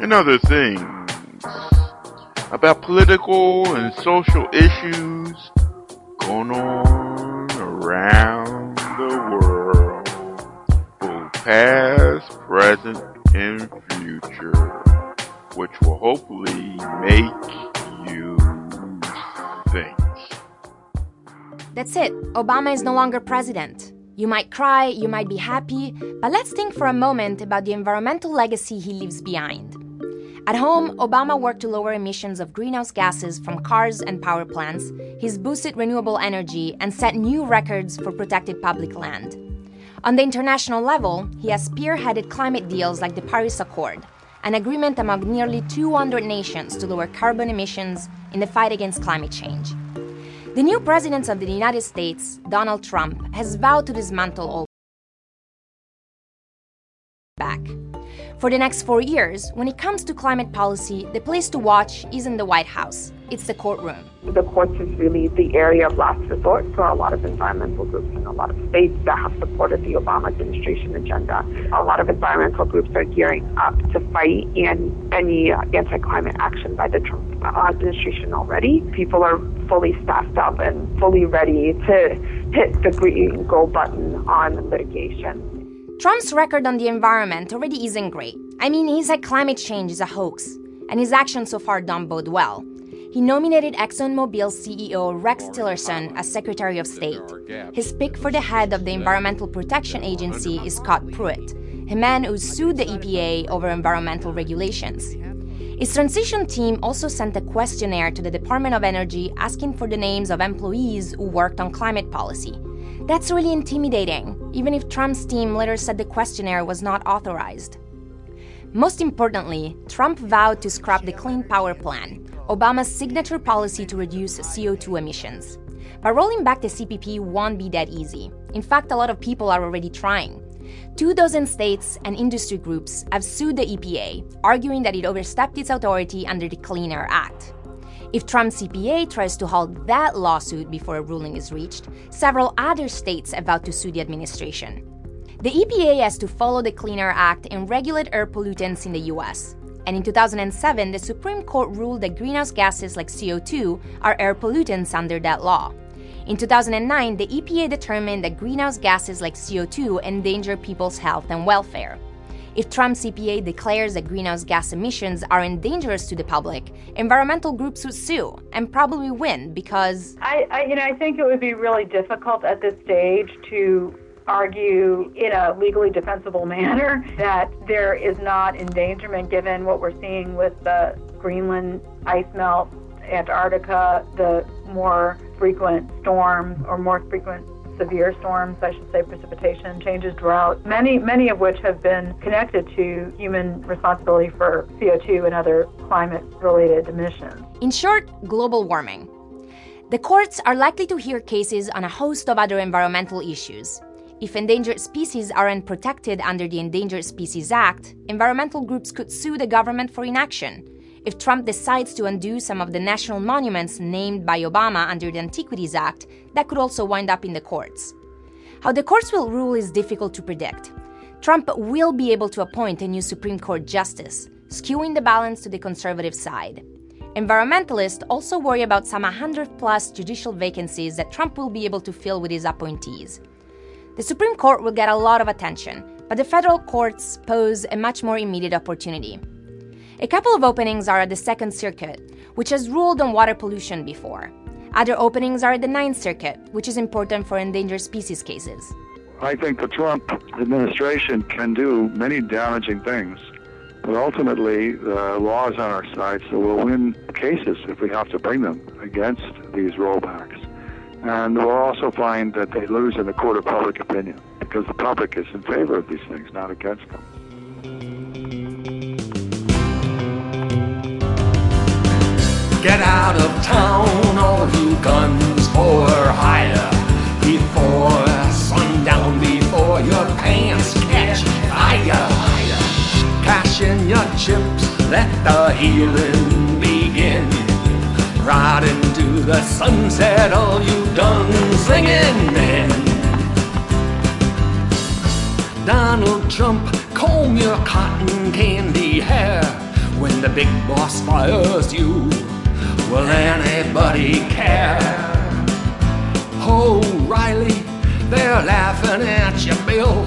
and other things about political and social issues going on around the world, both past, present, and future, which will hopefully make you think. That's it. Obama is no longer president. You might cry, you might be happy, but let's think for a moment about the environmental legacy he leaves behind. At home, Obama worked to lower emissions of greenhouse gases from cars and power plants, he's boosted renewable energy, and set new records for protected public land. On the international level, he has spearheaded climate deals like the Paris Accord, an agreement among nearly 200 nations to lower carbon emissions in the fight against climate change. The new president of the United States, Donald Trump, has vowed to dismantle all back. For the next four years, when it comes to climate policy, the place to watch isn't the White House, it's the courtroom. The courts is really the area of last resort for a lot of environmental groups and a lot of states that have supported the Obama administration agenda. A lot of environmental groups are gearing up to fight in any anti climate action by the Trump uh, administration already. People are fully staffed up and fully ready to hit the green go button on litigation. Trump's record on the environment already isn't great. I mean, he said climate change is a hoax, and his actions so far don't bode well. He nominated ExxonMobil CEO Rex Tillerson as Secretary of State. His pick for the head of the Environmental Protection Agency is Scott Pruitt, a man who sued the EPA over environmental regulations. His transition team also sent a questionnaire to the Department of Energy asking for the names of employees who worked on climate policy. That's really intimidating, even if Trump's team later said the questionnaire was not authorized. Most importantly, Trump vowed to scrap the Clean Power Plan, Obama's signature policy to reduce CO2 emissions. But rolling back the CPP won't be that easy. In fact, a lot of people are already trying. Two dozen states and industry groups have sued the EPA, arguing that it overstepped its authority under the Clean Air Act. If Trump's EPA tries to halt that lawsuit before a ruling is reached, several other states have vowed to sue the administration. The EPA has to follow the Clean Air Act and regulate air pollutants in the US. And in 2007, the Supreme Court ruled that greenhouse gases like CO2 are air pollutants under that law. In 2009, the EPA determined that greenhouse gases like CO2 endanger people's health and welfare. If Trump's EPA declares that greenhouse gas emissions aren't dangerous to the public, environmental groups would sue and probably win because I, I you know I think it would be really difficult at this stage to argue in a legally defensible manner that there is not endangerment given what we're seeing with the Greenland ice melt, Antarctica, the more frequent storms or more frequent severe storms, I should say, precipitation changes, drought, many, many of which have been connected to human responsibility for CO2 and other climate related emissions. In short, global warming. The courts are likely to hear cases on a host of other environmental issues. If endangered species aren't protected under the Endangered Species Act, environmental groups could sue the government for inaction. If Trump decides to undo some of the national monuments named by Obama under the Antiquities Act, that could also wind up in the courts. How the courts will rule is difficult to predict. Trump will be able to appoint a new Supreme Court justice, skewing the balance to the conservative side. Environmentalists also worry about some 100 plus judicial vacancies that Trump will be able to fill with his appointees. The Supreme Court will get a lot of attention, but the federal courts pose a much more immediate opportunity. A couple of openings are at the Second Circuit, which has ruled on water pollution before. Other openings are at the Ninth Circuit, which is important for endangered species cases. I think the Trump administration can do many damaging things, but ultimately the law is on our side, so we'll win cases if we have to bring them against these rollbacks. And we'll also find that they lose in the court of public opinion because the public is in favor of these things, not against them. Get out of town, all you guns for hire before sundown, before your pants catch fire. Cash in your chips, let the healing begin. Right into the sunset, all you gun-slinging men. Donald Trump, comb your cotton candy hair when the big boss fires you. Will anybody care? Oh, Riley, they're laughing at you, Bill.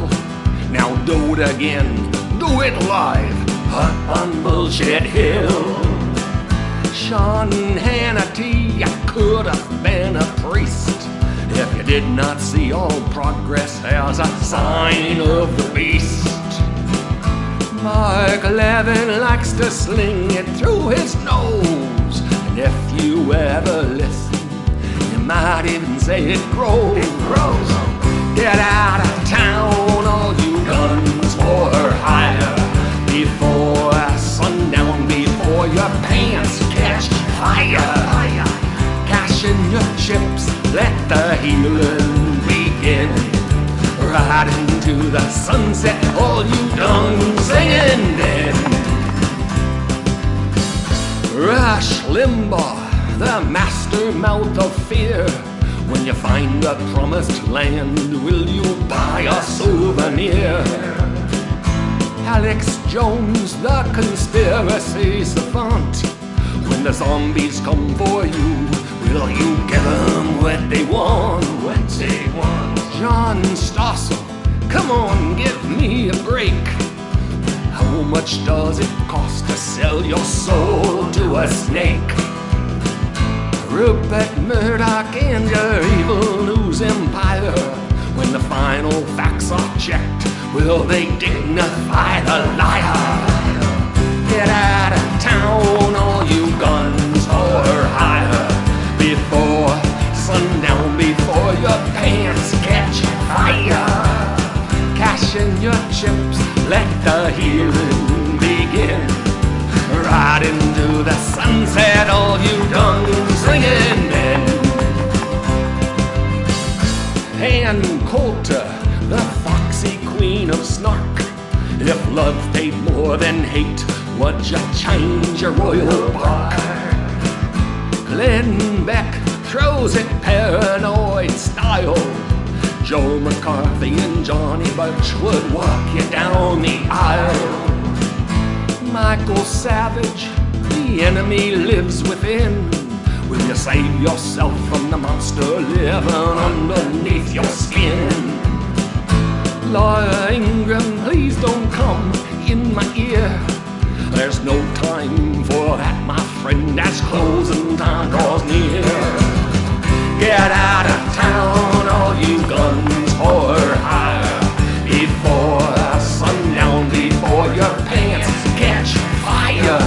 Now do it again, do it live, up on Bullshit Hill. Sean Hannity, you could have been a priest if you did not see all progress as a sign of the beast. Mark Levin likes to sling it through his nose, and if you ever listen, you might even say it grows. It grows. Get out of town, all you guns for hire, before sundown, before your pants catch fire. Cash in your chips, let the healing begin. Ride into the sunset, all you done singing then. Rush Limbaugh, the master mouth of fear. When you find the promised land, will you buy a souvenir? Alex Jones, the conspiracy savant. When the zombies come for you, will you give them what they want? What they want. John Stossel, come on, give me a break. How much does it cost sell your soul to a snake? Rupert Murdoch and your evil news empire. When the final facts are checked, will they dignify the liar? Get out of town, all you guns for hire. Before sundown, before your pants catch fire. Cash in your chips, let the healing more than hate, would you change your royal bark? Glenn Beck throws it paranoid style. Joe McCarthy and Johnny Birch would walk you down the aisle. Michael Savage, the enemy lives within. Will you save yourself from the monster living underneath your skin? Laura Ingraham, please don't come in my ear. There's no time for that, my friend, as closing time draws near. Get out of town, all you guns for hire. Before sundown, before your pants catch fire.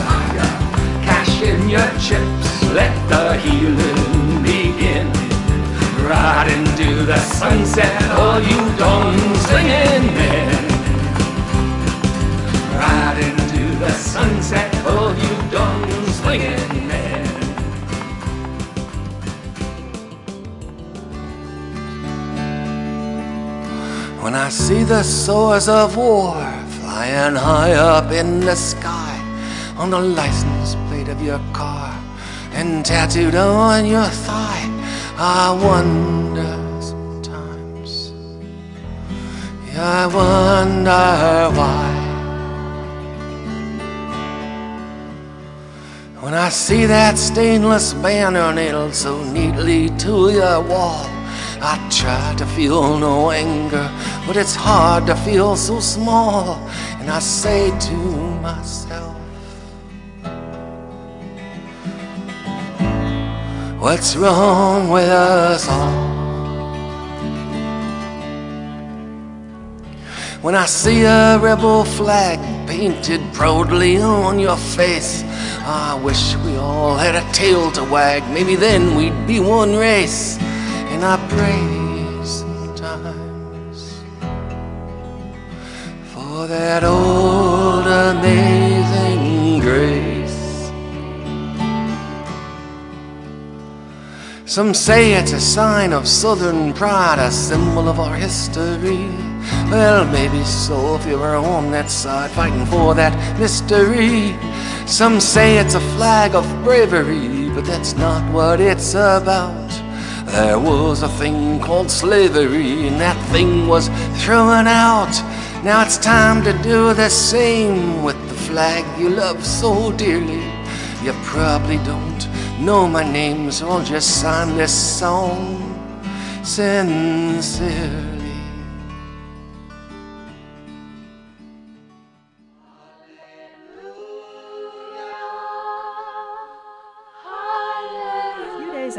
Cash in your chips, let the healing begin. Ride into the sunset, all you done singing men. The sunset, all you done swinging men. When I see the swords of war flying high up in the sky on the license plate of your car and tattooed on your thigh, I wonder sometimes. Yeah, I wonder why. When I see that stainless banner nailed so neatly to your wall, I try to feel no anger, but it's hard to feel so small. And I say to myself, What's wrong with us all? When I see a rebel flag painted proudly on your face, I wish we all had a tail to wag. Maybe then we'd be one race. And I pray sometimes for that old amazing grace. Some say it's a sign of southern pride, a symbol of our history. Well, maybe so if you were on that side fighting for that mystery. Some say it's a flag of bravery, but that's not what it's about. There was a thing called slavery, and that thing was thrown out. Now it's time to do the same with the flag you love so dearly. You probably don't know my name, so I'll just sign this song sincerely.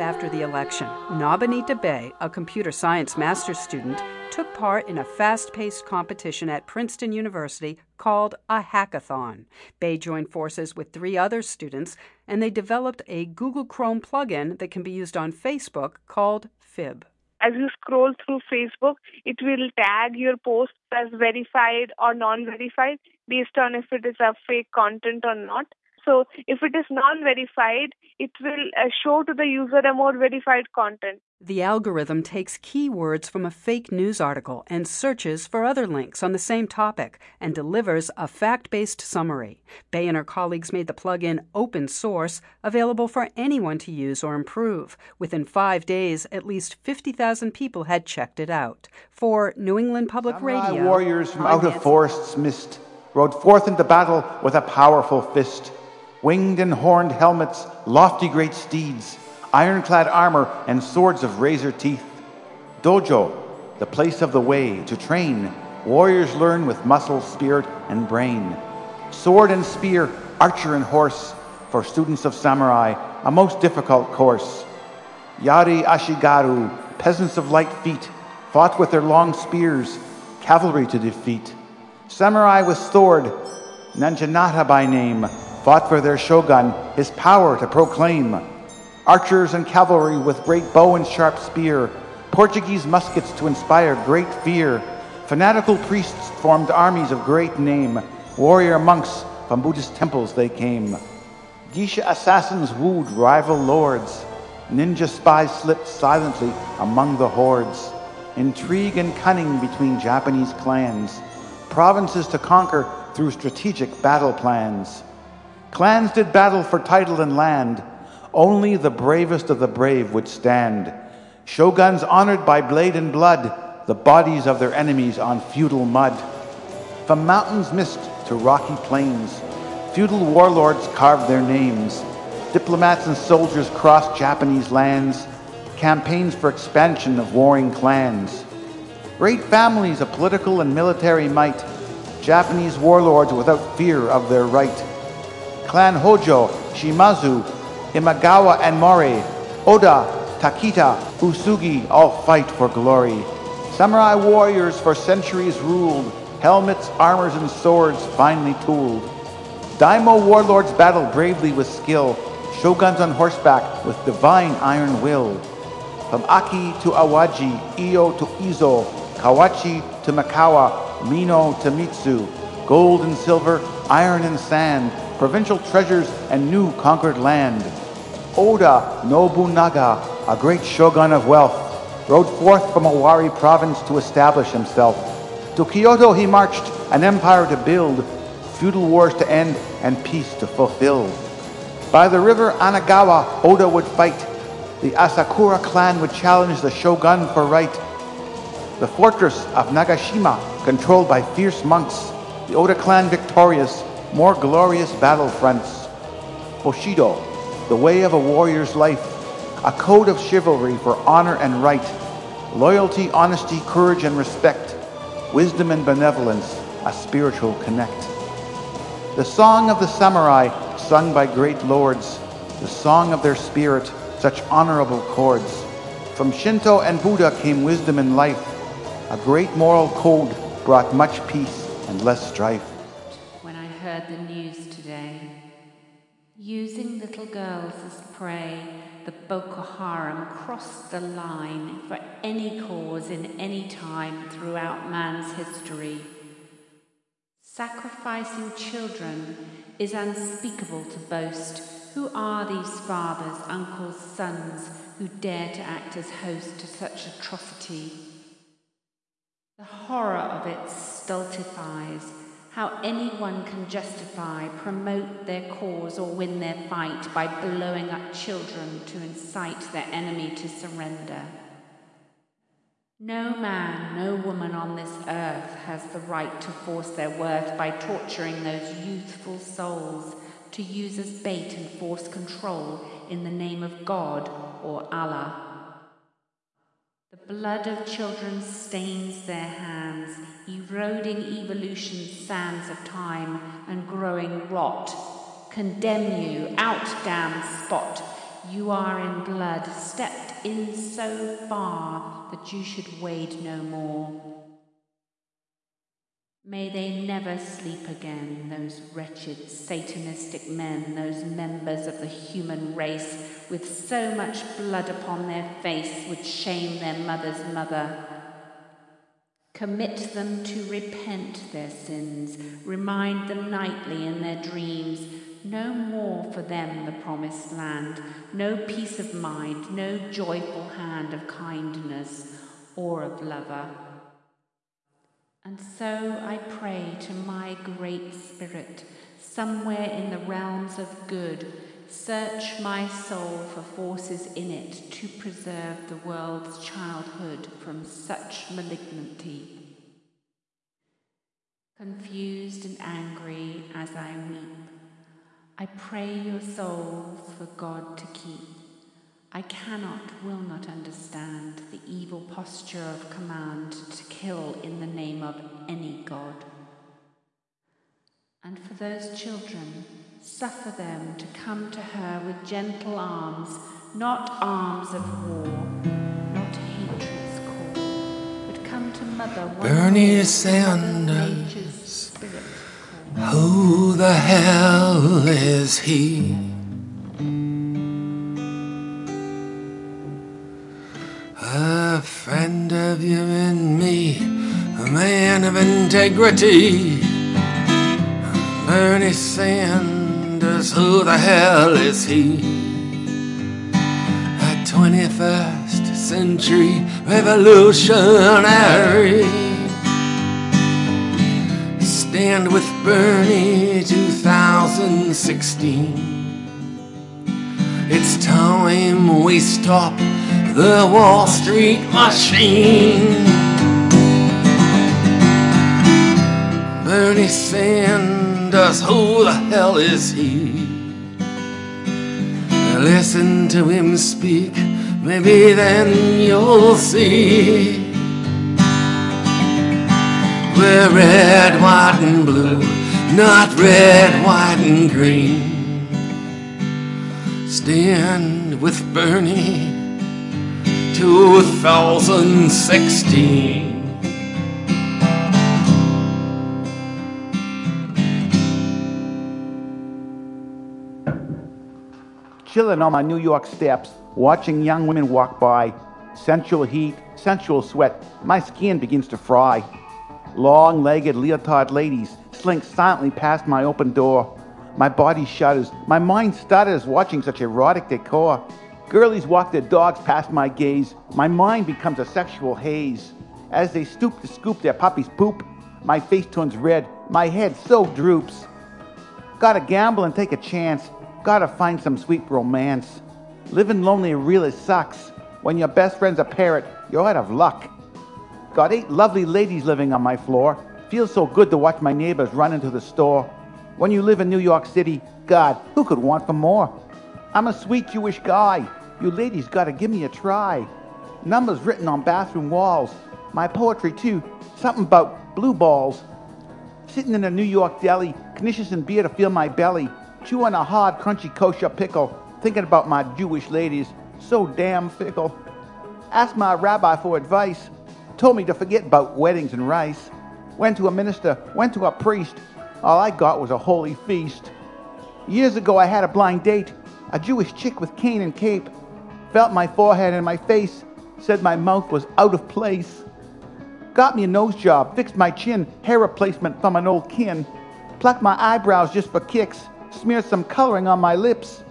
After the election, Nabanita De, a computer science master's student, took part in a fast paced competition at Princeton University called a hackathon. De joined forces with three other students, and they developed a Google Chrome plugin that can be used on Facebook called Fib. As you scroll through Facebook, it will tag your posts as verified or non verified based on if it is a fake content or not. So if it is non-verified, it will uh, show to the user a more verified content. The algorithm takes keywords from a fake news article and searches for other links on the same topic and delivers a fact based summary. De and her colleagues made the plugin open source, available for anyone to use or improve. Within five days, at least 50,000 people had checked it out. For New England Public Samurai Radio. warriors from out of forests mist rode forth into battle with a powerful fist. Winged and horned helmets, lofty great steeds, ironclad armor, and swords of razor teeth. Dojo, the place of the way to train. Warriors learn with muscle, spirit, and brain. Sword and spear, archer and horse, for students of samurai, a most difficult course. Yari Ashigaru, peasants of light feet, fought with their long spears, cavalry to defeat. Samurai with sword, Nanjanata by name, fought for their shogun, his power to proclaim. Archers and cavalry with great bow and sharp spear, Portuguese muskets to inspire great fear. Fanatical priests formed armies of great name, warrior monks from Buddhist temples they came. Geisha assassins wooed rival lords, ninja spies slipped silently among the hordes. Intrigue and cunning between Japanese clans, provinces to conquer through strategic battle plans. Clans did battle for title and land. Only the bravest of the brave would stand. Shoguns honored by blade and blood, the bodies of their enemies on feudal mud. From mountains mist to rocky plains, feudal warlords carved their names. Diplomats and soldiers crossed Japanese lands, campaigns for expansion of warring clans. Great families of political and military might, Japanese warlords without fear of their right. Clan Hojo, Shimazu, Imagawa and Mori, Oda, Takeda, Uesugi all fight for glory. Samurai warriors for centuries ruled, helmets, armors, and swords finely tooled. Daimyo warlords battle bravely with skill, shoguns on horseback with divine iron will. From Aki to Awaji, Iyo to Izo, Kawachi to Makawa, Mino to Mitsu, gold and silver, iron and sand, provincial treasures, and new conquered land. Oda Nobunaga, a great shogun of wealth, rode forth from Owari province to establish himself. To Kyoto he marched, an empire to build, feudal wars to end, and peace to fulfill. By the river Anegawa, Oda would fight. The Asakura clan would challenge the shogun for right. The fortress of Nagashima, controlled by fierce monks, the Oda clan victorious, more glorious battlefronts. Bushido, the way of a warrior's life, a code of chivalry for honor and right. Loyalty, honesty, courage, and respect. Wisdom and benevolence, a spiritual connect. The song of the samurai, sung by great lords, the song of their spirit, such honorable chords. From Shinto and Buddha came wisdom in life. A great moral code brought much peace and less strife. Heard the news today, using little girls as prey, the Boko Haram crossed the line for any cause in any time throughout man's history. Sacrificing children is unspeakable to boast. Who are these fathers, uncles, sons who dare to act as host to such atrocity? The horror of it stultifies how anyone can justify, promote their cause, or win their fight by blowing up children to incite their enemy to surrender. No man, no woman on this earth has the right to force their worth by torturing those youthful souls to use as bait and force control in the name of God or Allah. Blood of children stains their hands, eroding evolution's sands of time and growing rot. Condemn you, out damned spot. You are in blood, stepped in so far that you should wade no more. May they never sleep again, those wretched satanistic men, those members of the human race, with so much blood upon their face, would shame their mother's mother. Commit them to repent their sins, remind them nightly in their dreams. No more for them the promised land, no peace of mind, no joyful hand of kindness or of lover. And so I pray to my great spirit, somewhere in the realms of good, search my soul for forces in it to preserve the world's childhood from such malignity. Confused and angry as I weep, I pray your souls for God to keep. I cannot, will not understand the evil posture of command to kill in the name of any God. And for those children, suffer them to come to her with gentle arms, not arms of war, not hatred's call, but come to mother Bernie Sanders. Who the hell is he? Integrity. Bernie Sanders, who the hell is he? A 21st century revolutionary. Stand with Bernie 2016. It's time we stop the Wall Street machine. Bernie Sanders, who the hell is he? Listen to him speak, maybe then you'll see. We're red, white, and blue, not red, white, and green. Stand with Bernie 2016. Chilling on my New York steps, watching young women walk by. Sensual heat, sensual sweat, my skin begins to fry. Long legged leotard ladies slink silently past my open door. My body shudders, my mind stutters watching such erotic decor. Girlies walk their dogs past my gaze. My mind becomes a sexual haze. As they stoop to scoop their puppy's poop, my face turns red, my head so droops. Gotta gamble and take a chance. Gotta find some sweet romance. Living lonely really sucks. When your best friend's a parrot, you're out of luck. Got eight lovely ladies living on my floor. Feels so good to watch my neighbors run into the store. When you live in New York City, God, who could want for more? I'm a sweet Jewish guy. You ladies gotta give me a try. Numbers written on bathroom walls. My poetry, too. Something about blue balls. Sitting in a New York deli, knishes and beer to fill my belly. Chewing a hard, crunchy kosher pickle. Thinking about my Jewish ladies. So damn fickle. Asked my rabbi for advice. Told me to forget about weddings and rice. Went to a minister, went to a priest. All I got was a holy feast. Years ago, I had a blind date. A Jewish chick with cane and cape. Felt my forehead and my face. Said my mouth was out of place. Got me a nose job, fixed my chin, hair replacement from an old kin. Plucked my eyebrows just for kicks. Smeared some coloring on my lips.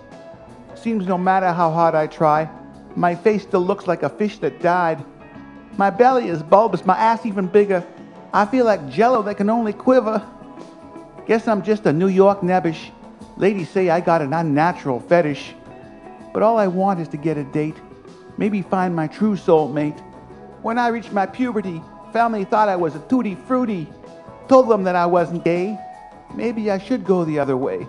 Seems no matter how hard I try, my face still looks like a fish that died. My belly is bulbous, my ass even bigger. I feel like jello that can only quiver. Guess I'm just a New York nebbish. Ladies say I got an unnatural fetish. But all I want is to get a date. Maybe find my true soulmate. When I reached my puberty, family thought I was a tutti frutti. Told them that I wasn't gay. Maybe I should go the other way.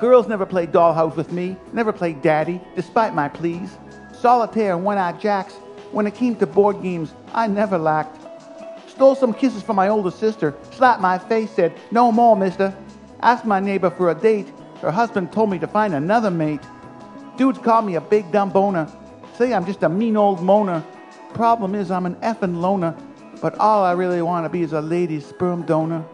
Girls never played dollhouse with me, never played daddy, despite my pleas. Solitaire and one-eyed jacks. When it came to board games, I never lacked. Stole some kisses from my older sister, slapped my face, said, No more, mister. Asked my neighbor for a date. Her husband told me to find another mate. Dudes call me a big dumb boner. Say I'm just a mean old moaner. Problem is, I'm an effing loner. But all I really want to be is a lady's sperm donor.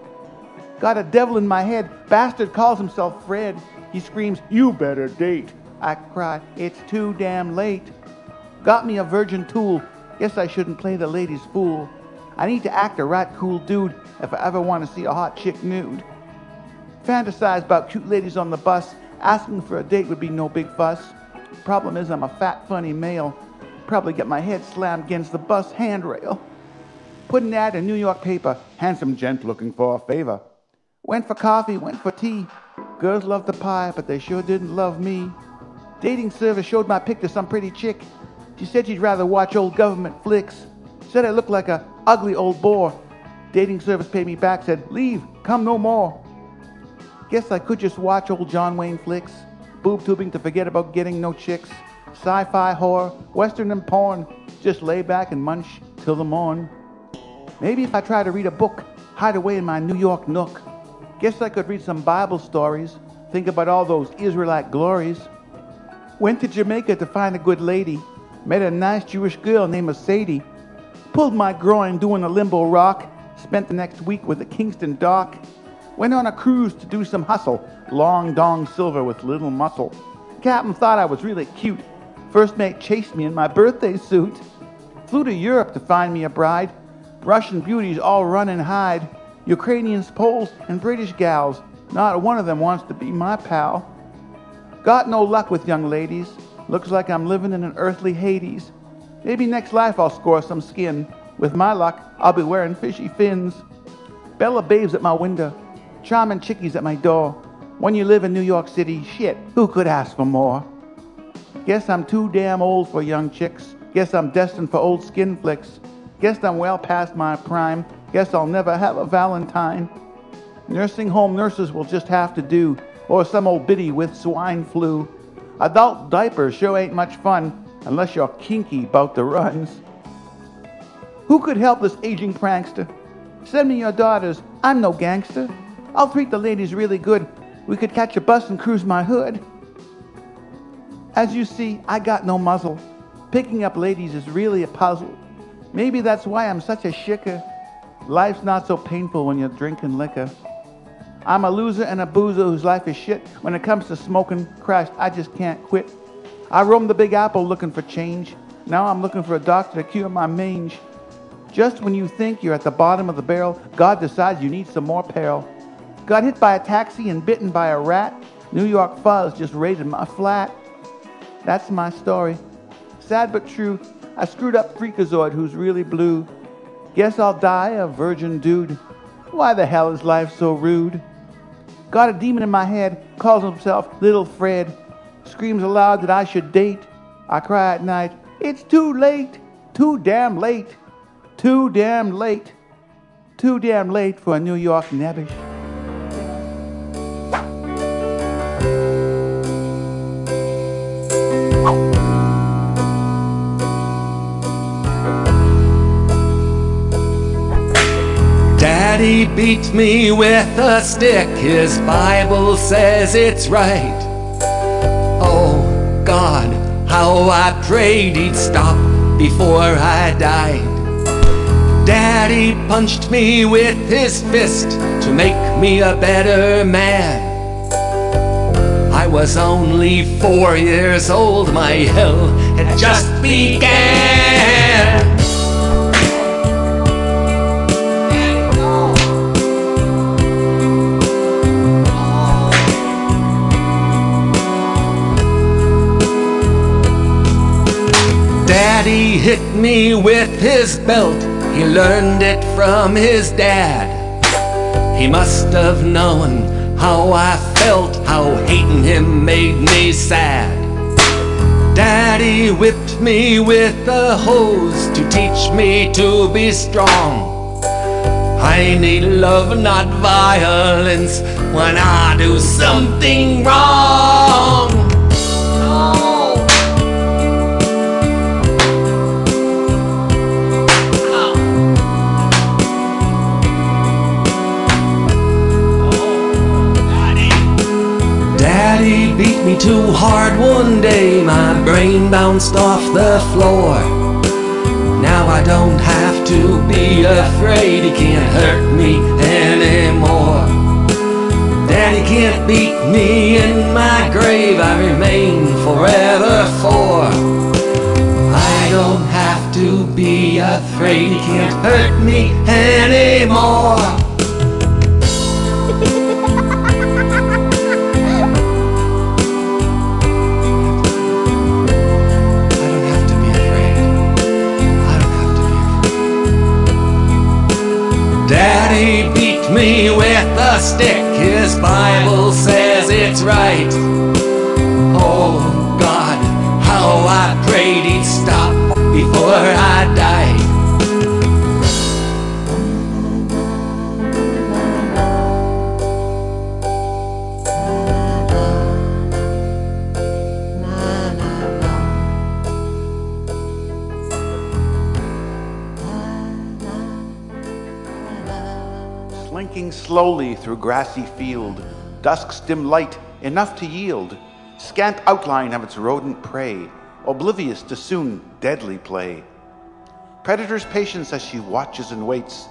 Got a devil in my head. Bastard calls himself Fred. He screams, You better date. I cry, It's too damn late. Got me a virgin tool. Guess I shouldn't play the lady's fool. I need to act a right cool dude if I ever want to see a hot chick nude. Fantasize about cute ladies on the bus. Asking for a date would be no big fuss. Problem is, I'm a fat, funny male. Probably get my head slammed against the bus handrail. Put an ad in New York paper. Handsome gent looking for a favor. Went for coffee, went for tea. Girls love the pie, but they sure didn't love me. Dating service showed my pic to some pretty chick. She said she'd rather watch old government flicks. Said I looked like a ugly old bore. Dating service paid me back, said, Leave, come no more. Guess I could just watch old John Wayne flicks. Boob tubing to forget about getting no chicks. Sci fi horror, western and porn. Just lay back and munch till the morn. Maybe if I try to read a book, hide away in my New York nook. Guess I could read some Bible stories, think about all those Israelite glories. Went to Jamaica to find a good lady. Met a nice Jewish girl named Sadie. Pulled my groin doing a limbo rock. Spent the next week with the Kingston Dock. Went on a cruise to do some hustle. Long dong silver with little muscle. Captain thought I was really cute. First mate chased me in my birthday suit. Flew to Europe to find me a bride. Russian beauties all run and hide. Ukrainians, Poles, and British gals. Not one of them wants to be my pal. Got no luck with young ladies. Looks like I'm living in an earthly Hades. Maybe next life I'll score some skin. With my luck, I'll be wearing fishy fins. Bella babes at my window. Charming chickies at my door. When you live in New York City, shit, who could ask for more? Guess I'm too damn old for young chicks. Guess I'm destined for old skin flicks. Guess I'm well past my prime. Guess I'll never have a Valentine. Nursing home nurses will just have to do, or some old biddy with swine flu. Adult diapers sure ain't much fun unless you're kinky about the runs. Who could help this aging prankster? Send me your daughters. I'm no gangster. I'll treat the ladies really good. We could catch a bus and cruise my hood. As you see, I got no muzzle. Picking up ladies is really a puzzle. Maybe that's why I'm such a shicker. Life's not so painful when you're drinking liquor. I'm a loser and a boozer whose life is shit. When it comes to smoking, Christ, I just can't quit. I roamed the Big Apple looking for change. Now I'm looking for a doctor to cure my mange. Just when you think you're at the bottom of the barrel, God decides you need some more peril. Got hit by a taxi and bitten by a rat. New York fuzz just raided my flat. That's my story. Sad but true. I screwed up Freakazoid, who's really blue. Guess I'll die a virgin dude. Why the hell is life so rude? Got a demon in my head, calls himself Little Fred. Screams aloud that I should date. I cry at night, it's too late, too damn late, too damn late, too damn late for a New York nebbish. Daddy beat me with a stick, his Bible says it's right. Oh God, how I prayed he'd stop before I died. Daddy punched me with his fist to make me a better man. I was only four years old, my hell had just began. Hit me with his belt, he learned it from his dad. He must have known how I felt, how hating him made me sad. Daddy whipped me with a hose to teach me to be strong. I need love, not violence, when I do something wrong. Beat me too hard one day, my brain bounced off the floor. Now I don't have to be afraid, he can't hurt me anymore. Daddy can't beat me in my grave, I remain forever for. I don't have to be afraid, he can't hurt me anymore. With a stick, his Bible says it's right. Slowly through grassy field, dusk's dim light enough to yield scant outline of its rodent prey, oblivious to soon deadly play. Predator's patience as she watches and waits,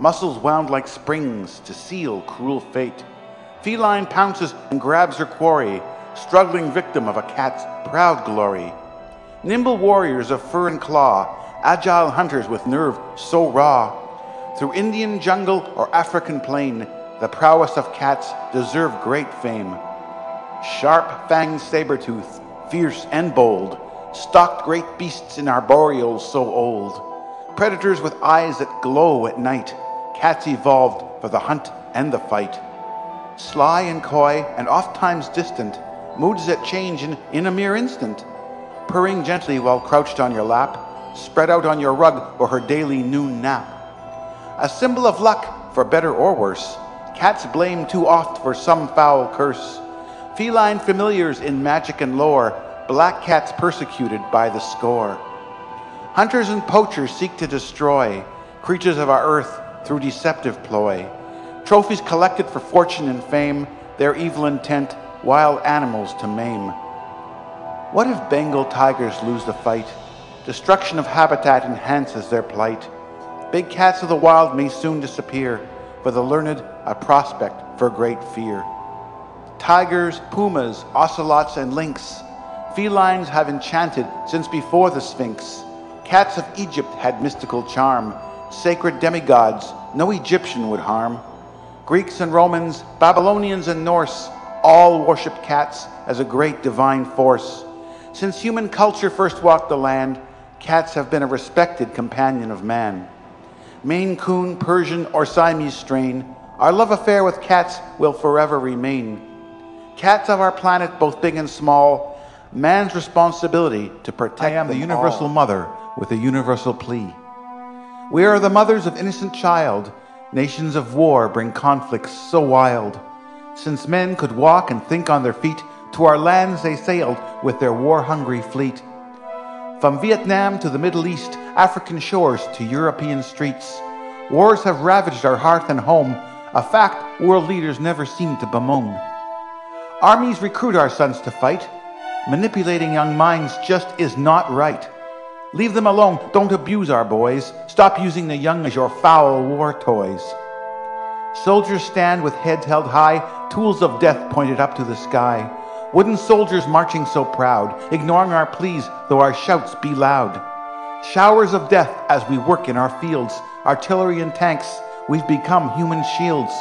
muscles wound like springs to seal cruel fate. Feline pounces and grabs her quarry, struggling victim of a cat's proud glory. Nimble warriors of fur and claw, agile hunters with nerve so raw. Through Indian jungle or African plain, the prowess of cats deserve great fame. Sharp fanged saber-tooth, fierce and bold, stalked great beasts in arboreals so old. Predators with eyes that glow at night, cats evolved for the hunt and the fight. Sly and coy and oft times distant, moods that change in, in a mere instant. Purring gently while crouched on your lap, spread out on your rug or her daily noon nap. A symbol of luck, for better or worse, cats blame too oft for some foul curse. Feline familiars in magic and lore, black cats persecuted by the score. Hunters and poachers seek to destroy creatures of our earth through deceptive ploy. Trophies collected for fortune and fame, their evil intent, wild animals to maim. What if Bengal tigers lose the fight? Destruction of habitat enhances their plight. Big cats of the wild may soon disappear, for the learned a prospect for great fear. Tigers, pumas, ocelots, and lynx, felines have enchanted since before the Sphinx. Cats of Egypt had mystical charm, sacred demigods no Egyptian would harm. Greeks and Romans, Babylonians and Norse, all worshipped cats as a great divine force. Since human culture first walked the land, cats have been a respected companion of man. Maine Coon, Persian, or Siamese strain, our love affair with cats will forever remain. Cats of our planet, both big and small, man's responsibility to protect I am the universal all. mother with a universal plea. We are the mothers of innocent child. Nations of war bring conflicts so wild. Since men could walk and think on their feet, to our lands they sailed with their war hungry fleet. From Vietnam to the Middle East, African shores to European streets, Wars have ravaged our hearth and home, a fact world leaders never seem to bemoan. Armies recruit our sons to fight. Manipulating young minds just is not right. Leave them alone. Don't abuse our boys. Stop using the young as your foul war toys. Soldiers stand with heads held high, tools of death pointed up to the sky. Wooden soldiers marching so proud, ignoring our pleas, though our shouts be loud. Showers of death as we work in our fields, artillery and tanks, we've become human shields.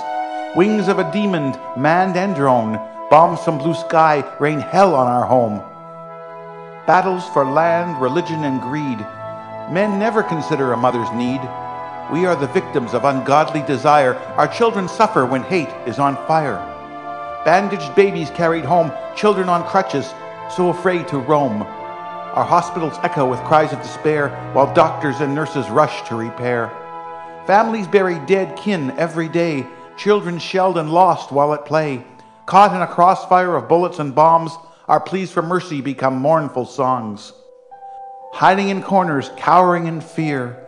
Wings of a demon, manned and drone, bombs from blue sky rain hell on our home. Battles for land, religion, and greed. Men never consider a mother's need. We are the victims of ungodly desire. Our children suffer when hate is on fire. Bandaged babies carried home, children on crutches, so afraid to roam. Our hospitals echo with cries of despair while doctors and nurses rush to repair. Families bury dead kin every day, children shelled and lost while at play. Caught in a crossfire of bullets and bombs, our pleas for mercy become mournful songs. Hiding in corners, cowering in fear,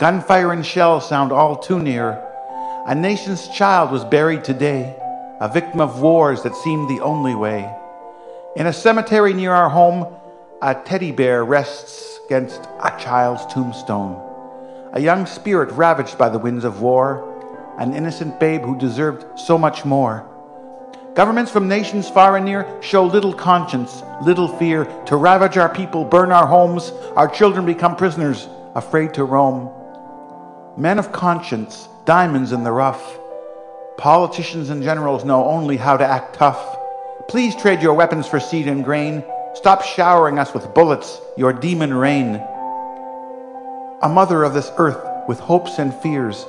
gunfire and shells sound all too near. A nation's child was buried today, a victim of wars that seemed the only way. In a cemetery near our home, a teddy bear rests against a child's tombstone. A young spirit ravaged by the winds of war, an innocent babe who deserved so much more. Governments from nations far and near show little conscience, little fear to ravage our people, burn our homes, our children become prisoners, afraid to roam. Men of conscience, diamonds in the rough. Politicians and generals know only how to act tough. Please trade your weapons for seed and grain. Stop showering us with bullets, your demon rain. A mother of this earth with hopes and fears.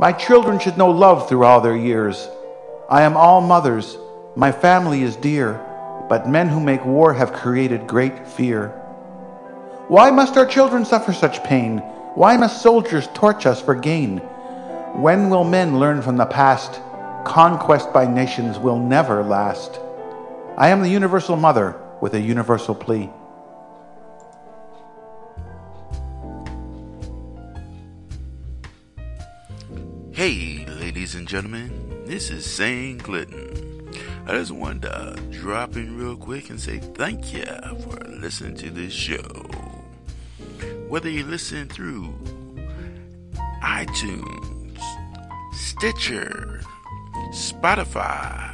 My children should know love through all their years. I am all mothers, my family is dear, but men who make war have created great fear. Why must our children suffer such pain? Why must soldiers torch us for gain? When will men learn from the past? Conquest by nations will never last. I am the universal mother with a universal plea. Hey, ladies and gentlemen, this is St. Clinton. I just wanted to drop in real quick and say thank you for listening to this show. Whether you listen through iTunes, Stitcher, Spotify,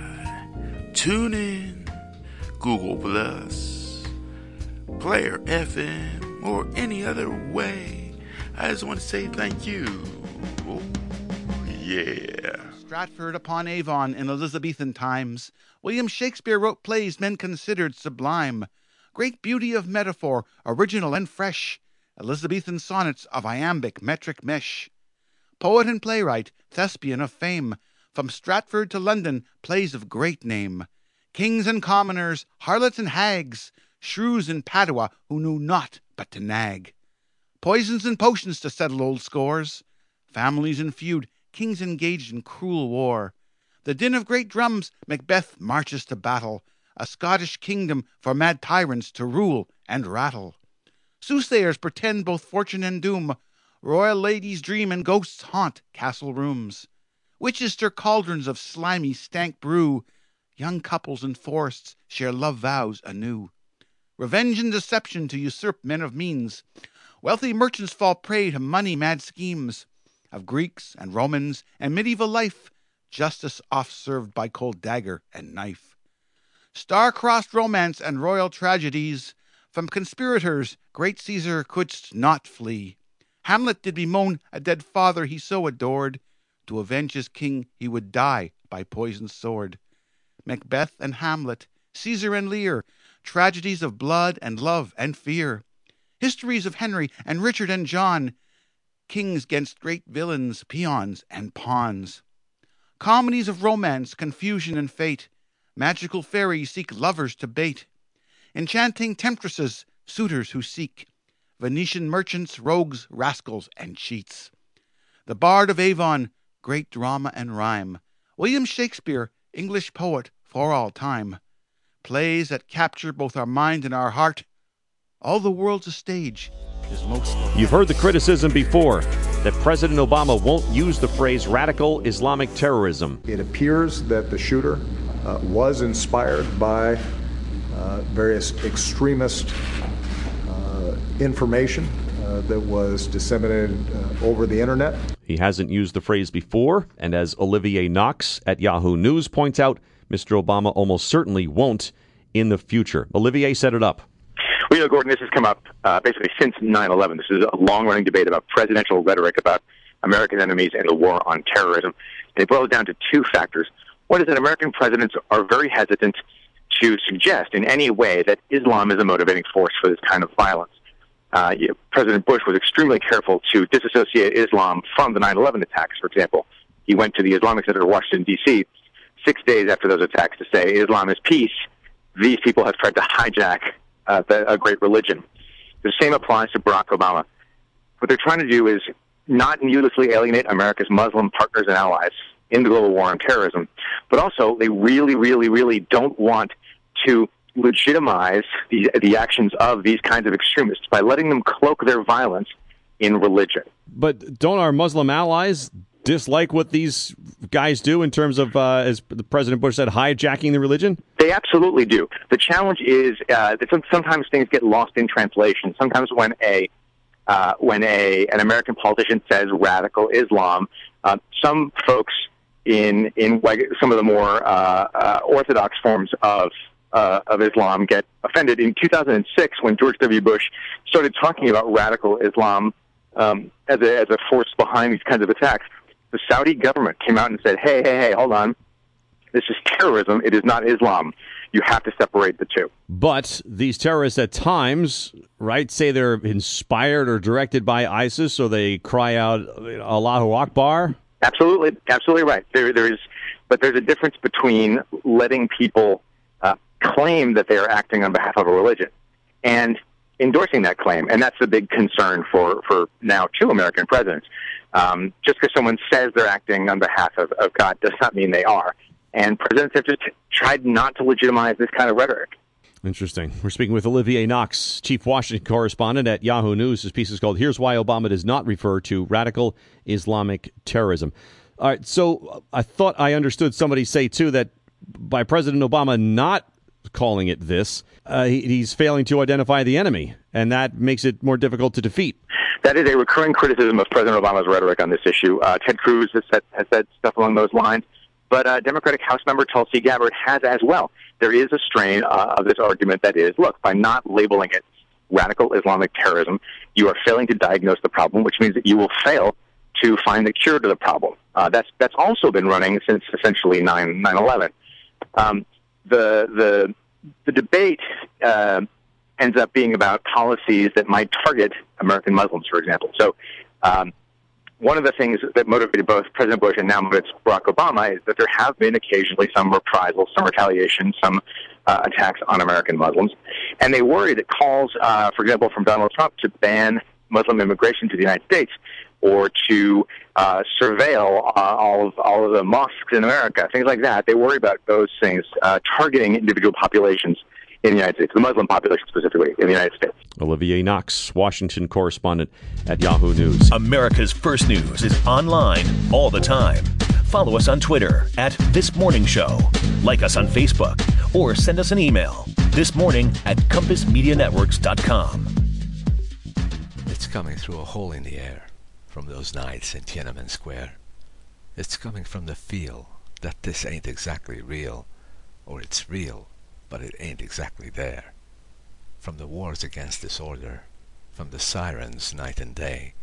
TuneIn, Google Plus, Player FM, or any other way, I just want to say thank you. Oh, yeah. Stratford upon Avon in Elizabethan times, William Shakespeare wrote plays men considered sublime. Great beauty of metaphor, original and fresh, Elizabethan sonnets of iambic metric mesh. Poet and playwright, thespian of fame, from Stratford to London, plays of great name. Kings and commoners, harlots and hags, shrews in Padua who knew naught but to nag. Poisons and potions to settle old scores, families in feud, kings engaged in cruel war. The din of great drums, Macbeth marches to battle, a Scottish kingdom for mad tyrants to rule and rattle. Soothsayers pretend both fortune and doom, royal ladies dream and ghosts haunt castle rooms. Witches stir cauldrons of slimy stank brew, young couples in forests share love vows anew. Revenge and deception to usurp men of means, wealthy merchants fall prey to money mad schemes of Greeks and Romans and medieval life, justice oft served by cold dagger and knife. Star crossed romance and royal tragedies, from conspirators great Caesar couldst not flee. Hamlet did bemoan a dead father he so adored, to avenge his king he would die by poisoned sword. Macbeth and Hamlet, Caesar and Lear, tragedies of blood and love and fear. Histories of Henry and Richard and John, kings against great villains, peons, and pawns. Comedies of romance, confusion, and fate. Magical fairies seek lovers to bait. Enchanting temptresses, suitors who seek. Venetian merchants, rogues, rascals, and cheats. The Bard of Avon, great drama and rhyme. William Shakespeare, English poet for all time. Plays that capture both our mind and our heart. All the world's a stage, You've heard the criticism before that President Obama won't use the phrase radical Islamic terrorism. It appears that the shooter uh, was inspired by uh, various extremist information uh, that was disseminated uh, over the internet. He hasn't used the phrase before, and as Olivier Knox at Yahoo News points out, Mr. Obama almost certainly won't in the future. Olivier set it up. Well, you know, Gordon, this has come up uh, basically since 9 11. This is a long running debate about presidential rhetoric about American enemies and the war on terrorism. And it boils down to two factors. One is that American presidents are very hesitant to suggest in any way that Islam is a motivating force for this kind of violence. Uh, President Bush was extremely careful to disassociate Islam from the 9 11 attacks, for example. He went to the Islamic Center in Washington, D.C., six days after those attacks to say Islam is peace. These people have tried to hijack uh, the, a great religion. The same applies to Barack Obama. What they're trying to do is not needlessly alienate America's Muslim partners and allies in the global war on terrorism, but also they really, really, really don't want to legitimize the, the actions of these kinds of extremists by letting them cloak their violence in religion. But don't our Muslim allies dislike what these guys do in terms of, uh, as the President Bush said, hijacking the religion? They absolutely do. The challenge is uh, that sometimes things get lost in translation. Sometimes when a uh, when a an American politician says radical Islam, uh, some folks in in like some of the more uh, uh, orthodox forms of uh, of Islam get offended. In 2006, when George W. Bush started talking about radical Islam um, as a as a force behind these kinds of attacks, the Saudi government came out and said, "Hey, hey, hey, hold on, this is terrorism. It is not Islam." You have to separate the two. But these terrorists at times, right, say they're inspired or directed by ISIS, so they cry out Allahu Akbar. Absolutely, absolutely right. There, there is, but there's a difference between letting people claim that they are acting on behalf of a religion and endorsing that claim, and that's the big concern for for now two American presidents. Um, just because someone says they're acting on behalf of, of God does not mean they are. And presidents have just tried not to legitimize this kind of rhetoric. Interesting. We're speaking with Olivier Knox, chief Washington correspondent at Yahoo News. His piece is called Here's Why Obama Does Not Refer to Radical Islamic Terrorism. All right, so I thought I understood somebody say, too, that by President Obama not calling it this, uh, he, he's failing to identify the enemy, and that makes it more difficult to defeat. That is a recurring criticism of President Obama's rhetoric on this issue. Uh, Ted Cruz has said, has said stuff along those lines but uh, Democratic House member Tulsi Gabbard has as well. There is a strain uh, of this argument that is, look, by not labeling it radical Islamic terrorism, you are failing to diagnose the problem, which means that you will fail to find the cure to the problem. Uh, that's that's also been running since essentially 9 11 um, the the the debate uh, ends up being about policies that might target American Muslims, for example. So. Um, one of the things that motivated both President Bush and now motivates Barack Obama is that there have been occasionally some reprisals, some retaliation, some uh, attacks on American Muslims. And they worry that calls, uh, for example, from Donald Trump to ban Muslim immigration to the United States or to uh, surveil uh, all of all of the mosques in America, things like that. They worry about those things uh, targeting individual populations in the United States, the Muslim population specifically in the United States. Olivier Knox, Washington correspondent at Yahoo News. America's First News is online all the time. Follow us on Twitter at This Morning Show. Like us on Facebook or send us an email this morning at compassmedianetworks.com. It's coming through a hole in the air from those nights in Tiananmen Square. It's coming from the feel that this ain't exactly real, or it's real but it ain't exactly there. From the wars against disorder, from the sirens night and day,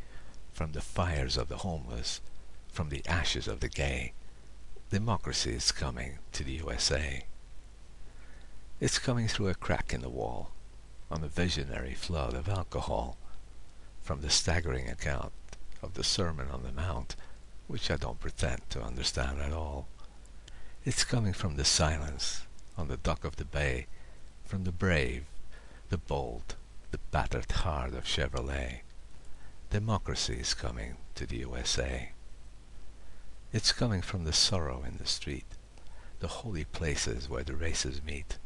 from the fires of the homeless, from the ashes of the gay, democracy is coming to the USA. It's coming through a crack in the wall, on a visionary flood of alcohol, from the staggering account of the Sermon on the Mount, which I don't pretend to understand at all. It's coming from the silence on the dock of the bay from the brave, the bold, the battered heart of Chevrolet. Democracy is coming to the USA. It's coming from the sorrow in the street, the holy places where the races meet,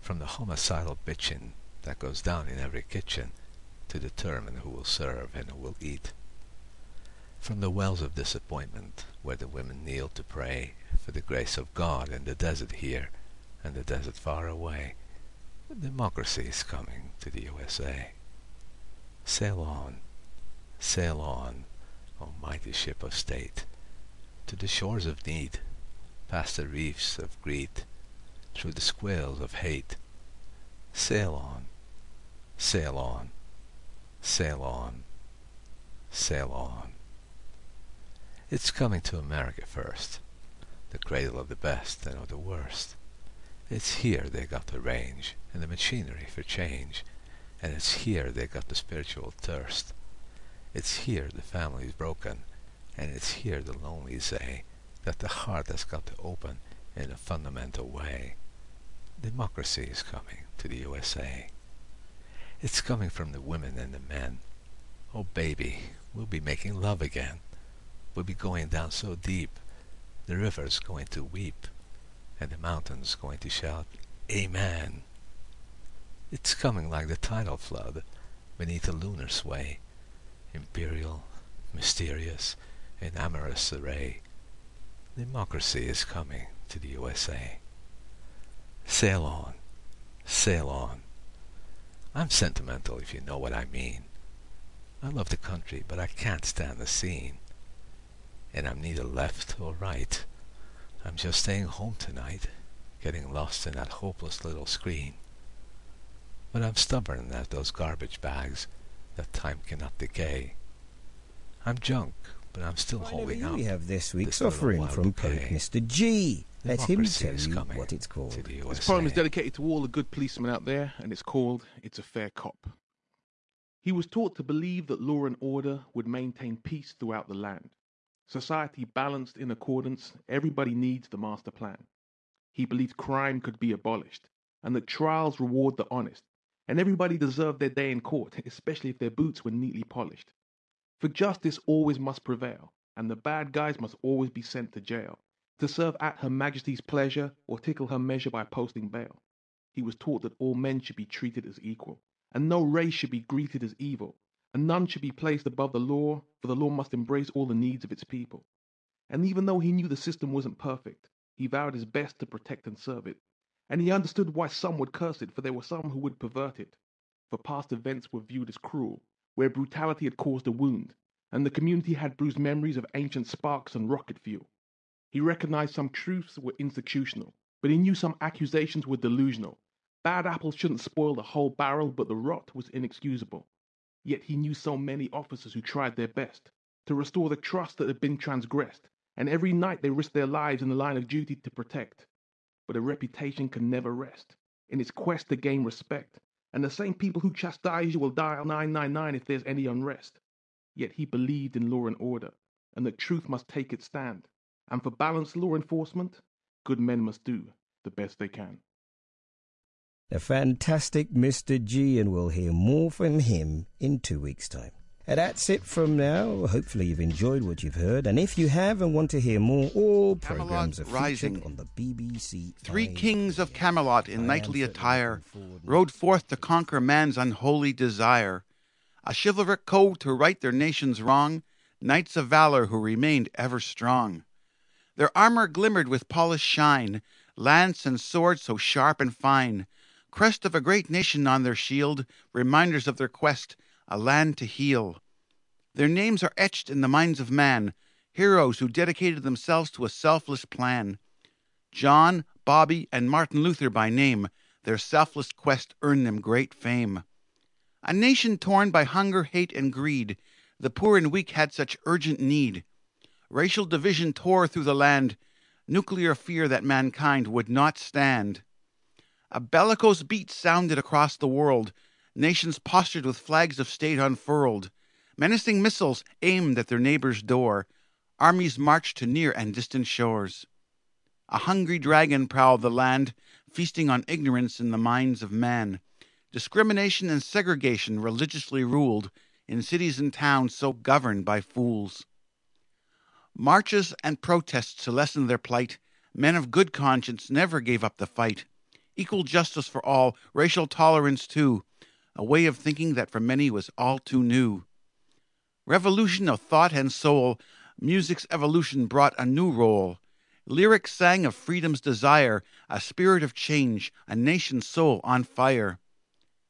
from the homicidal bitchin' that goes down in every kitchen, to determine who will serve and who will eat. From the wells of disappointment, where the women kneel to pray for the grace of God in the desert here and the desert far away, democracy is coming to the USA. Sail on, sail on, O mighty ship of state, to the shores of need, past the reefs of greed, through the squalls of hate. Sail on, sail on, sail on, sail on. It's coming to America first, the cradle of the best and of the worst. It's here they got the range and the machinery for change, and it's here they got the spiritual thirst. It's here the family's broken, and it's here the lonely say that the heart has got to open in a fundamental way. Democracy is coming to the USA. It's coming from the women and the men. Oh baby, we'll be making love again. We'll be going down so deep, the river's going to weep, and the mountains going to shout, Amen. It's coming like the tidal flood beneath a lunar sway, imperial, mysterious, in amorous array. Democracy is coming to the USA. Sail on, sail on. I'm sentimental if you know what I mean. I love the country, but I can't stand the scene. And I'm neither left or right. I'm just staying home tonight, getting lost in that hopeless little screen. But I'm stubborn as those garbage bags that time cannot decay. I'm junk, but I'm still holding Here up. we have this week's little offering from bouquet. Pope Mr. G. Let him tell you what it's called. to the This poem is dedicated to all the good policemen out there, and it's called It's a Fair Cop. He was taught to believe that law and order would maintain peace throughout the land. Society balanced in accordance, everybody needs the master plan. He believed crime could be abolished, and that trials reward the honest, and everybody deserved their day in court, especially if their boots were neatly polished. For justice always must prevail, and the bad guys must always be sent to jail, to serve at Her Majesty's pleasure or tickle her measure by posting bail. He was taught that all men should be treated as equal, and no race should be greeted as evil, and none should be placed above the law, for the law must embrace all the needs of its people. And even though he knew the system wasn't perfect, he vowed his best to protect and serve it. And he understood why some would curse it, for there were some who would pervert it. For past events were viewed as cruel, where brutality had caused a wound, and the community had bruised memories of ancient sparks and rocket fuel. He recognized some truths were institutional, but he knew some accusations were delusional. Bad apples shouldn't spoil the whole barrel, but the rot was inexcusable. Yet he knew so many officers who tried their best to restore the trust that had been transgressed, and every night they risked their lives in the line of duty to protect. But a reputation can never rest in its quest to gain respect, and the same people who chastise you will dial 999 if there's any unrest. Yet he believed in law and order, and that truth must take its stand, and for balanced law enforcement, good men must do the best they can. The fantastic Mr. G, and we'll hear more from him in two weeks' time. And that's it from now. Hopefully, you've enjoyed what you've heard. And if you have and want to hear more, all programs are Camelot Rising. on the BBC. Three Five. kings of Camelot in I knightly attire rode forth to conquer man's unholy desire. A chivalric code to right their nation's wrong, knights of valor who remained ever strong. Their armor glimmered with polished shine, lance and sword so sharp and fine. Crest of a great nation on their shield, reminders of their quest, a land to heal. Their names are etched in the minds of man, heroes who dedicated themselves to a selfless plan. John, Bobby, and Martin Luther by name, their selfless quest earned them great fame. A nation torn by hunger, hate, and greed, the poor and weak had such urgent need. Racial division tore through the land, nuclear fear that mankind would not stand. A bellicose beat sounded across the world, nations postured with flags of state unfurled. Menacing missiles aimed at their neighbor's door, armies marched to near and distant shores. A hungry dragon prowled the land, feasting on ignorance in the minds of man. Discrimination and segregation religiously ruled in cities and towns so governed by fools. Marches and protests to lessen their plight, men of good conscience never gave up the fight. Equal justice for all, racial tolerance too. a way of thinking that for many was all too new. Revolution of thought and soul, music's evolution brought a new role. Lyrics sang of freedom's desire, a spirit of change, a nation's soul on fire.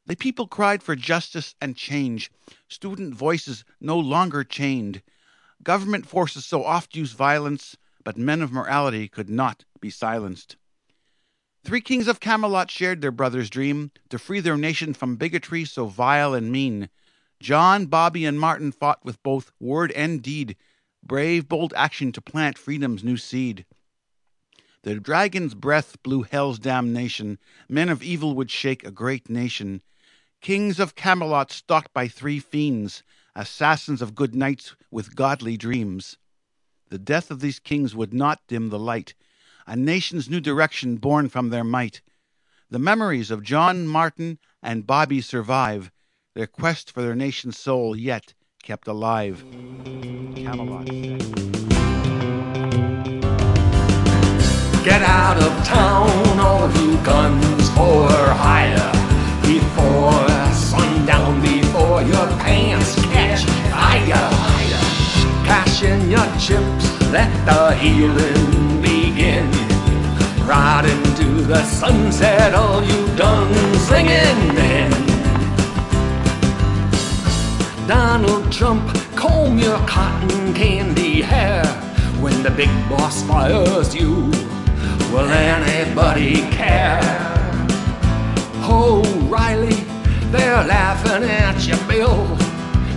The people cried for justice and change, student voices no longer chained. Government forces so oft use violence, but men of morality could not be silenced. Three kings of Camelot shared their brother's dream to free their nation from bigotry so vile and mean. John, Bobby, and Martin fought with both word and deed, brave, bold action to plant freedom's new seed. The dragon's breath blew hell's damnation. Men of evil would shake a great nation. Kings of Camelot stalked by three fiends, assassins of good knights with godly dreams. The death of these kings would not dim the light, a nation's new direction born from their might. The memories of John, Martin, and Bobby survive, their quest for their nation's soul yet kept alive. Camelot. Get out of town, all you guns for hire. Before sundown, before your pants catch fire. Cash in your chips, let the healing the sunset, all you done singing then. Donald Trump, comb your cotton candy hair when the big boss fires you. Will anybody care? Oh, Riley, they're laughing at you, Bill.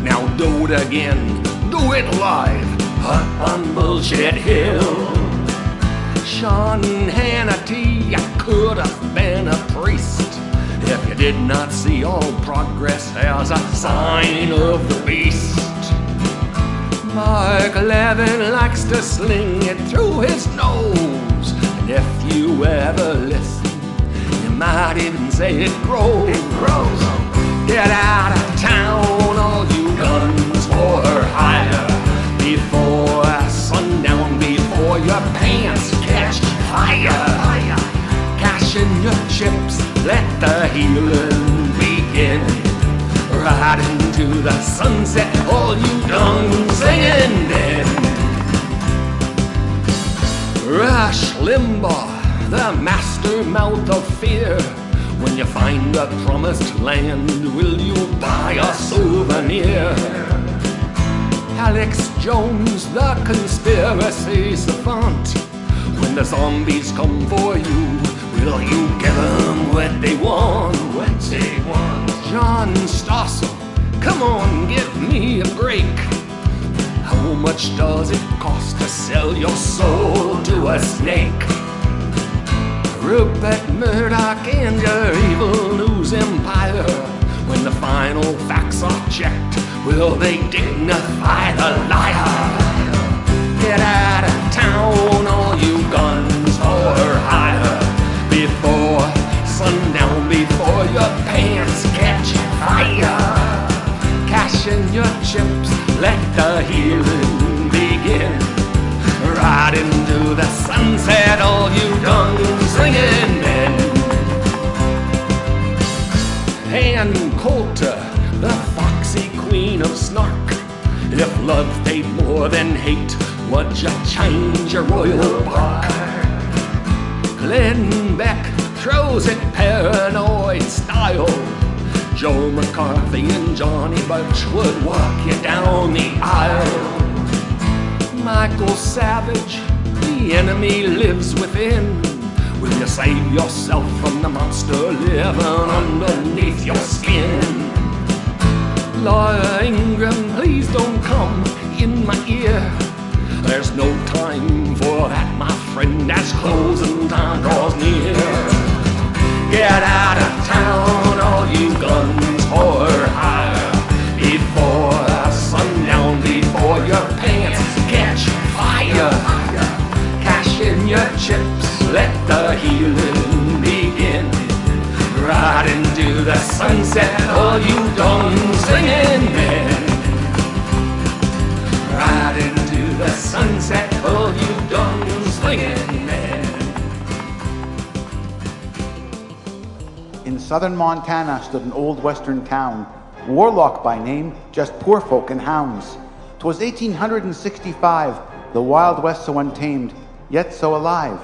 Now do it again, do it live, up on Bullshit Hill. Sean Hannity, could have been a priest if you did not see all progress as a sign of the beast. Mark Levin likes to sling it through his nose, and if you ever listen, you might even say it grows. It grows. Get out of town, all you guns for hire, before sundown, before your pants catch fire. Cash in your chips, let the healing begin. Right into the sunset, all you done singing then. Rush Limbaugh, the master mouth of fear. When you find the promised land, will you buy a souvenir? Alex Jones, the conspiracy savant. When the zombies come for you, will you give them what they want? What they want. John Stossel, come on, give me a break. How much does it cost to sell your soul to a snake? Rupert Murdoch and your evil news empire. When the final facts are checked, will they dignify the liar? Get out of town, all you guns for hire. Your pants catch fire. Cash in your chips, let the healing begin. Right into the sunset, all you done singing men. Ann Coulter, the foxy queen of snark. If love paid more than hate, would you change your royal bark? Glenn Beck throws it paranoid style. Joe McCarthy and Johnny Birch would walk you down the aisle. Michael Savage, the enemy lives within. Will you save yourself from the monster living underneath your skin? Laura Ingraham, please don't come in my ear. There's no time for that, my friend, as closing time draws near. Get out of town, all you guns for hire. Before the sundown, before your pants catch fire. Cash in your chips, let the healing begin. Right into the sunset, all you done singing men. Right into the sunset, all you done southern Montana stood an old western town, Warlock by name, just poor folk and hounds. 'Twas 1865, the Wild West so untamed, yet so alive.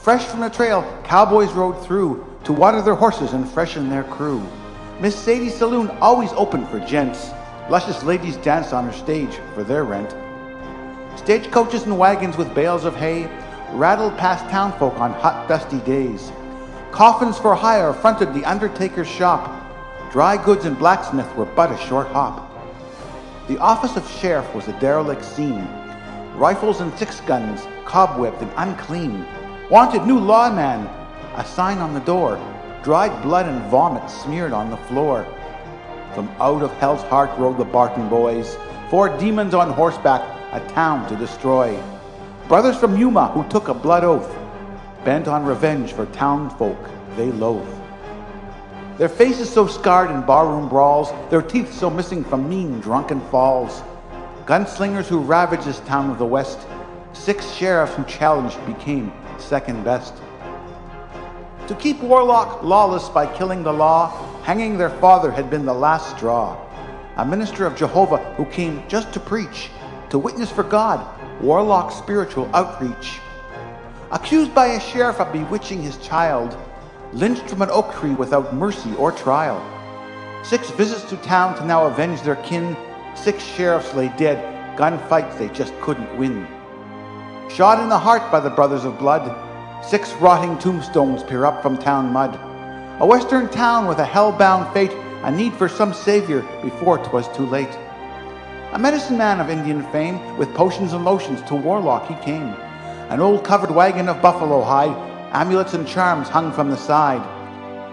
Fresh from the trail, cowboys rode through to water their horses and freshen their crew. Miss Sadie's saloon always open for gents. Luscious ladies danced on her stage for their rent. Stagecoaches and wagons with bales of hay rattled past townfolk on hot, dusty days. Coffins for hire fronted the undertaker's shop. Dry goods and blacksmith were but a short hop. The office of sheriff was a derelict scene. Rifles and six guns, cobwebbed and unclean. Wanted new lawman, a sign on the door. Dried blood and vomit smeared on the floor. From out of hell's heart rode the Barton boys, four demons on horseback, a town to destroy. Brothers from Yuma who took a blood oath, bent on revenge for townfolk they loathe. Their faces so scarred in barroom brawls, their teeth so missing from mean drunken falls. Gunslingers who ravaged this town of the West, six sheriffs who challenged became second best. To keep Warlock lawless by killing the law, hanging their father had been the last straw. A minister of Jehovah who came just to preach, to witness for God, Warlock's spiritual outreach. Accused by a sheriff of bewitching his child, lynched from an oak tree without mercy or trial. Six visits to town to now avenge their kin, six sheriffs lay dead, gunfights they just couldn't win. Shot in the heart by the brothers of blood, Six rotting tombstones peer up from town mud. A western town with a hell-bound fate, a need for some savior before 'twas too late. A medicine man of Indian fame, with potions and lotions to Warlock he came. An old covered wagon of buffalo hide, amulets and charms hung from the side.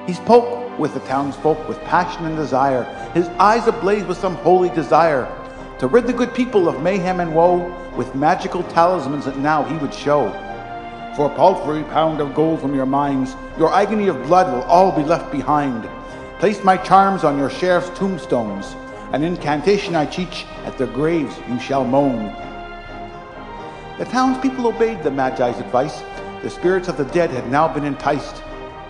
He spoke with the townsfolk with passion and desire, his eyes ablaze with some holy desire, to rid the good people of mayhem and woe with magical talismans that now he would show. For a paltry pound of gold from your mines, your agony of blood will all be left behind. Place my charms on your sheriff's tombstones. An incantation I teach, at their graves you shall moan. The townspeople obeyed the Magi's advice. The spirits of the dead had now been enticed.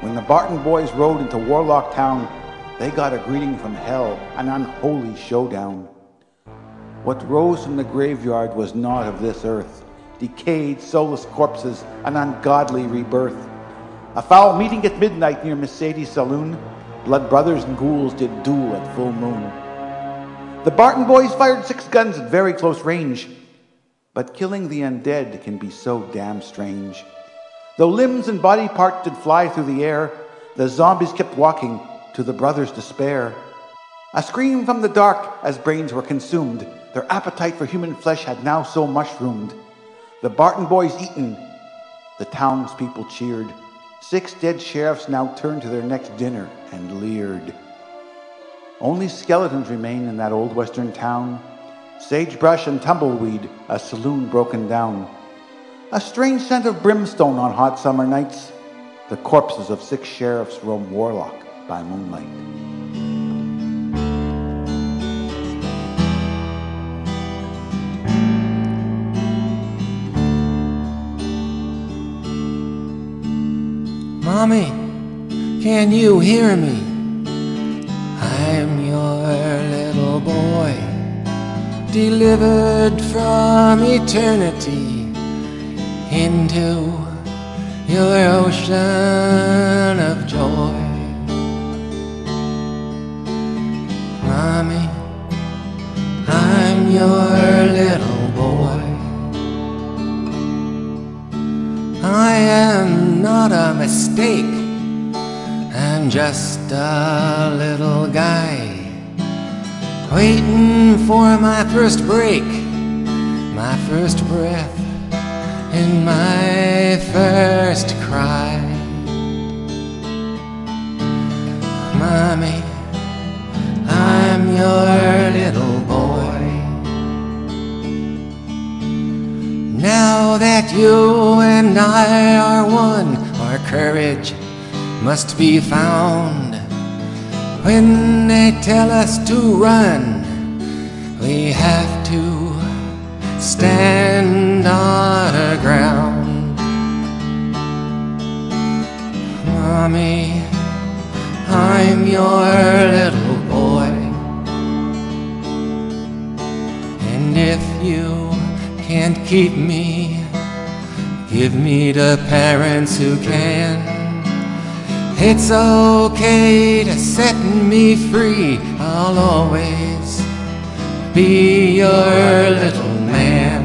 When the Barton boys rode into Warlock Town, they got a greeting from hell, an unholy showdown. What rose from the graveyard was not of this earth decayed, soulless corpses, an ungodly rebirth. A foul meeting at midnight near Miss Sadie's saloon. Blood brothers and ghouls did duel at full moon. The Barton boys fired six guns at very close range. But killing the undead can be so damn strange. Though limbs and body parts did fly through the air, the zombies kept walking to the brothers' despair. A scream from the dark as brains were consumed. Their appetite for human flesh had now so mushroomed. The Barton boys eaten. The townspeople cheered. Six dead sheriffs now turned to their next dinner and leered. Only skeletons remain in that old western town. Sagebrush and tumbleweed, a saloon broken down. A strange scent of brimstone on hot summer nights. The corpses of six sheriffs roam Warlock by moonlight. Mommy, can you hear me? I'm your little boy, delivered from eternity into your ocean of joy. Mommy, I'm your little boy. I am not a mistake. I'm just a little guy waiting for my first break, my first breath, and my first cry. Mommy, I'm your little boy. Now that you and I are one, our courage must be found. When they tell us to run, we have to stand on our ground. Mommy, I'm your little boy. And if you can't keep me, give me the parents who can. It's okay to set me free. I'll always be your little man.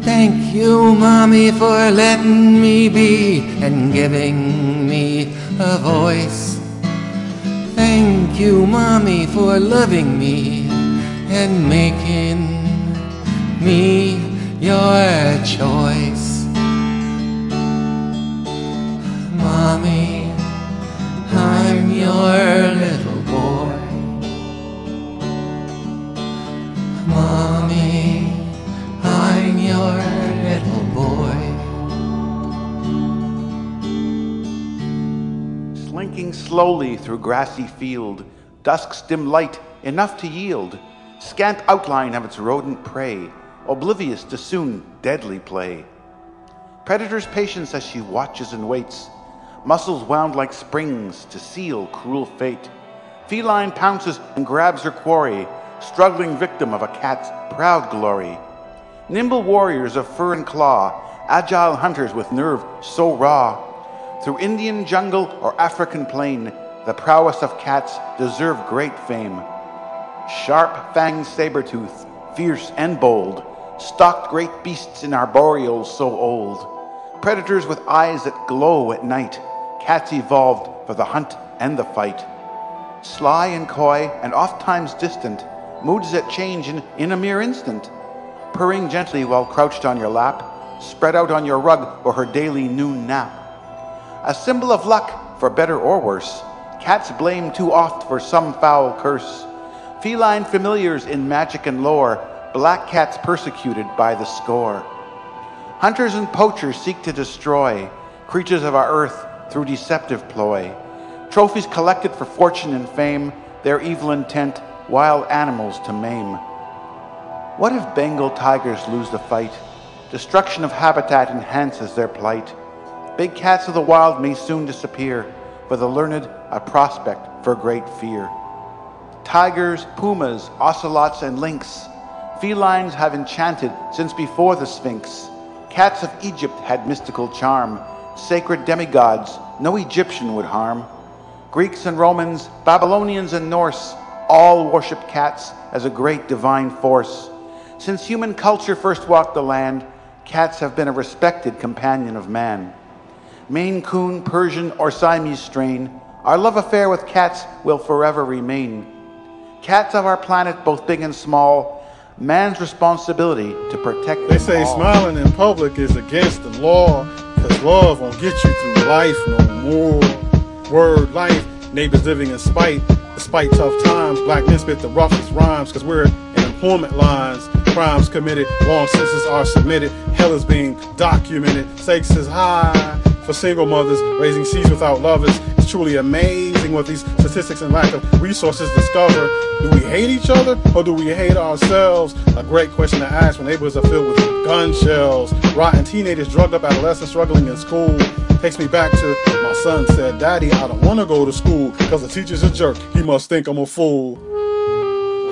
Thank you, Mommy, for letting me be and giving me a voice. Thank you, Mommy, for loving me and making me your choice. I'm little boy. Mommy, I'm your little boy. Slinking slowly through grassy field, dusk's dim light enough to yield scant outline of its rodent prey, oblivious to soon deadly play. Predator's patience as she watches and waits, muscles wound like springs to seal cruel fate. Feline pounces and grabs her quarry, struggling victim of a cat's proud glory. Nimble warriors of fur and claw, agile hunters with nerve so raw. Through Indian jungle or African plain, the prowess of cats deserve great fame. Sharp fanged saber tooth, fierce and bold, stalked great beasts in arboreals so old. Predators with eyes that glow at night, cats evolved for the hunt and the fight. Sly and coy, and oft times distant, moods that change in, in a mere instant. Purring gently while crouched on your lap, spread out on your rug for her daily noon nap. A symbol of luck, for better or worse, cats blame too oft for some foul curse. Feline familiars in magic and lore, black cats persecuted by the score. Hunters and poachers seek to destroy creatures of our earth through deceptive ploy. Trophies collected for fortune and fame, their evil intent, wild animals to maim. What if Bengal tigers lose the fight? Destruction of habitat enhances their plight. Big cats of the wild may soon disappear, for the learned a prospect for great fear. Tigers, pumas, ocelots, and lynx, felines have enchanted since before the Sphinx. Cats of Egypt had mystical charm, sacred demigods no Egyptian would harm. Greeks and Romans, Babylonians and Norse, all worshiped cats as a great divine force. Since human culture first walked the land, cats have been a respected companion of man. Maine Coon, Persian, or Siamese strain, our love affair with cats will forever remain. Cats of our planet, both big and small, man's responsibility to protect them. They say all. smiling in public is against the law, cause love won't get you through life no more. Word life, neighbors living in spite. Despite tough times, black men spit the roughest rhymes, cause we're in employment lines. Crimes committed, long sentences are submitted. Hell is being documented. Stakes is high for single mothers raising seeds without lovers. It's truly amazing what these statistics and lack of resources discover. Do we hate each other or do we hate ourselves? A great question to ask when neighbors are filled with gun shells. Rotten teenagers, drugged up adolescents struggling in school. Takes me back to my son said, Daddy, I don't want to go to school because the teacher's a jerk. He must think I'm a fool.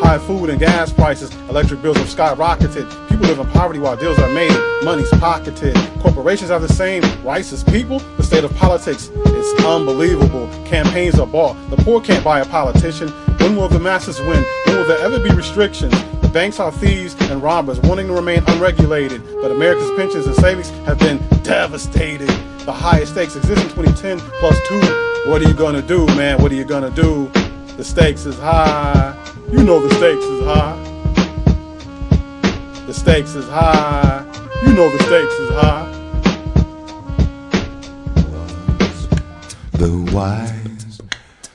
High food and gas prices, electric bills have skyrocketed. People live in poverty while deals are made, money's pocketed. Corporations have the same rights as people. The state of politics is unbelievable. Campaigns are bought. The poor can't buy a politician. When will the masses win? When will there ever be restrictions? Banks are thieves and robbers, wanting to remain unregulated. But America's pensions and savings have been devastated. The highest stakes exist in 2010 plus two. What are you gonna do, man? What are you gonna do? The stakes is high. You know the stakes is high. The stakes is high. You know the stakes is high. The wise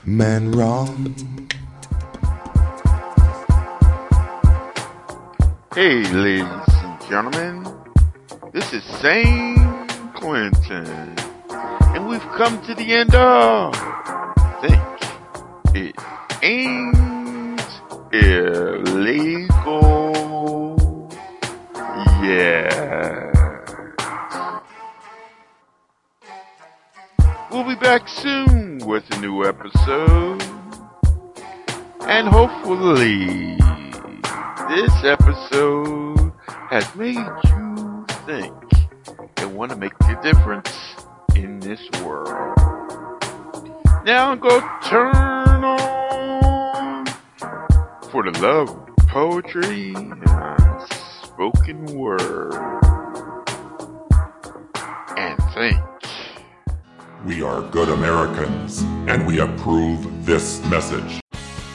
man wrong. Hey, ladies and gentlemen, this is St. Clinton, and we've come to the end of Think It Ain't Illegal. Yeah. We'll be back soon with a new episode. And hopefully, this episode has made you think and want to make a difference in this world. Now go turn on for the love of poetry and spoken word. And think. We are good Americans, and we approve this message.